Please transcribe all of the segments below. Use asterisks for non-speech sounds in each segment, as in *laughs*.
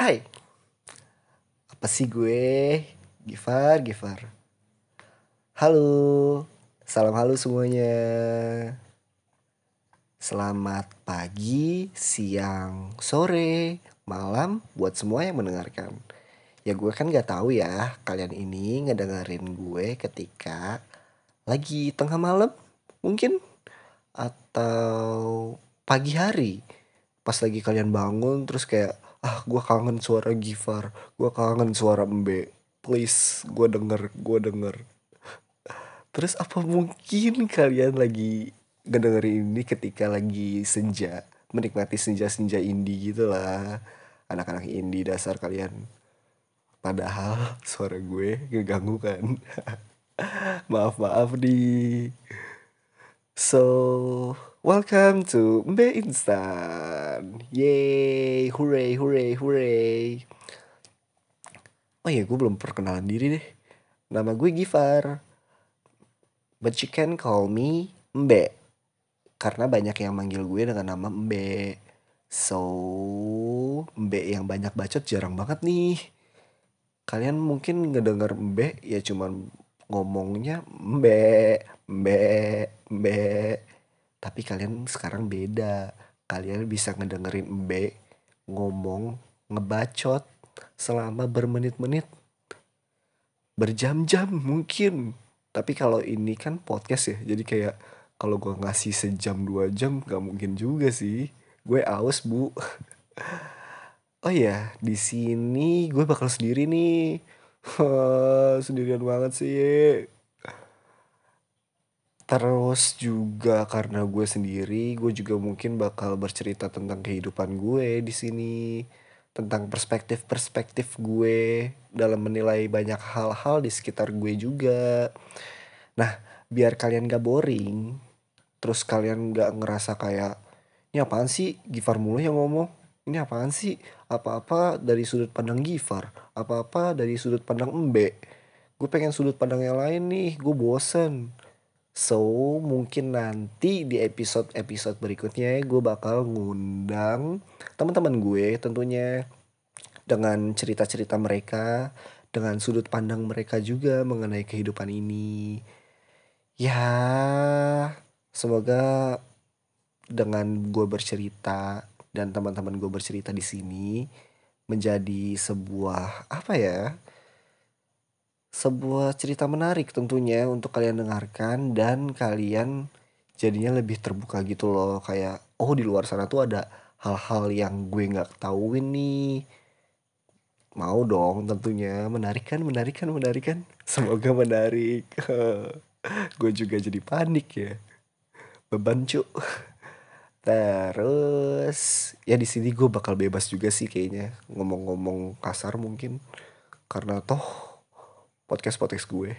Hai. Apa sih gue? Gifar Gifar Halo. Salam halo semuanya. Selamat pagi Siang Sore Malam Buat semua yang mendengarkan. Ya gue kan gak tahu ya Kalian ini ngedengerin gue ketika Lagi tengah malam Mungkin? Atau Pagi hari pas lagi kalian bangun terus kayak ah gue kangen suara Gifar gue kangen suara Mbe. Please gue denger gue denger. Terus apa mungkin kalian lagi ngedengerin ini ketika lagi senja menikmati senja-senja indie gitu lah. Anak-anak indie dasar kalian. Padahal suara gue ngeganggu kan? Maaf maaf di so Welcome to Mbe Instan. Yeay, hooray, hooray, hooray. Oh iya, gue belum perkenalan diri deh. Nama gue Gifar. But you can call me Mbe. Karena banyak yang manggil gue dengan nama Mbe. So, Mbe yang banyak bacot jarang banget nih. Kalian mungkin ngedenger Mbe ya cuman ngomongnya Mbe, Mbe, Mbe tapi kalian sekarang beda. Kalian bisa ngedengerin Mbe ngomong, ngebacot selama bermenit-menit. Berjam-jam mungkin. Tapi kalau ini kan podcast ya. Jadi kayak kalau gue ngasih sejam dua jam gak mungkin juga sih. Gue aus bu. *laughs* oh ya, di sini gue bakal sendiri nih. *laughs* Sendirian banget sih. Terus juga karena gue sendiri, gue juga mungkin bakal bercerita tentang kehidupan gue di sini, tentang perspektif-perspektif gue dalam menilai banyak hal-hal di sekitar gue juga. Nah, biar kalian gak boring, terus kalian gak ngerasa kayak, ini apaan sih Gifar mulu yang ngomong? Ini apaan sih? Apa-apa dari sudut pandang Gifar, apa-apa dari sudut pandang Embe. Gue pengen sudut pandang yang lain nih, gue bosen. So, mungkin nanti di episode-episode berikutnya gue bakal ngundang teman-teman gue tentunya dengan cerita-cerita mereka, dengan sudut pandang mereka juga mengenai kehidupan ini. Ya, semoga dengan gue bercerita dan teman-teman gue bercerita di sini menjadi sebuah apa ya? Sebuah cerita menarik tentunya untuk kalian dengarkan dan kalian jadinya lebih terbuka gitu loh. Kayak oh di luar sana tuh ada hal-hal yang gue nggak tahuin nih. Mau dong tentunya. Menarik kan menarik kan menarik kan semoga menarik. *laughs* Gue juga jadi panik ya. Beban cuk. Terus ya di sini gue bakal bebas juga sih kayaknya. Ngomong-ngomong kasar mungkin. Karena toh podcast-podcast gue.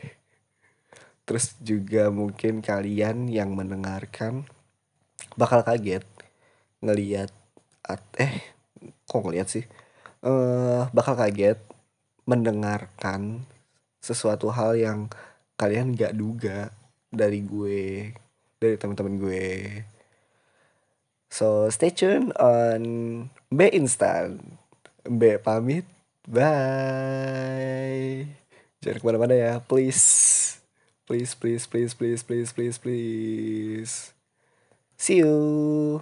Terus juga mungkin kalian yang mendengarkan bakal kaget ngeliat eh kok ngeliat sih? Uh, bakal kaget mendengarkan sesuatu hal yang kalian gak duga dari gue dari teman-teman gue. So stay tune on B Instant. B pamit. Bye Jangan ke mana-mana ya, please. Please, please, please, please, please, please, please. See you.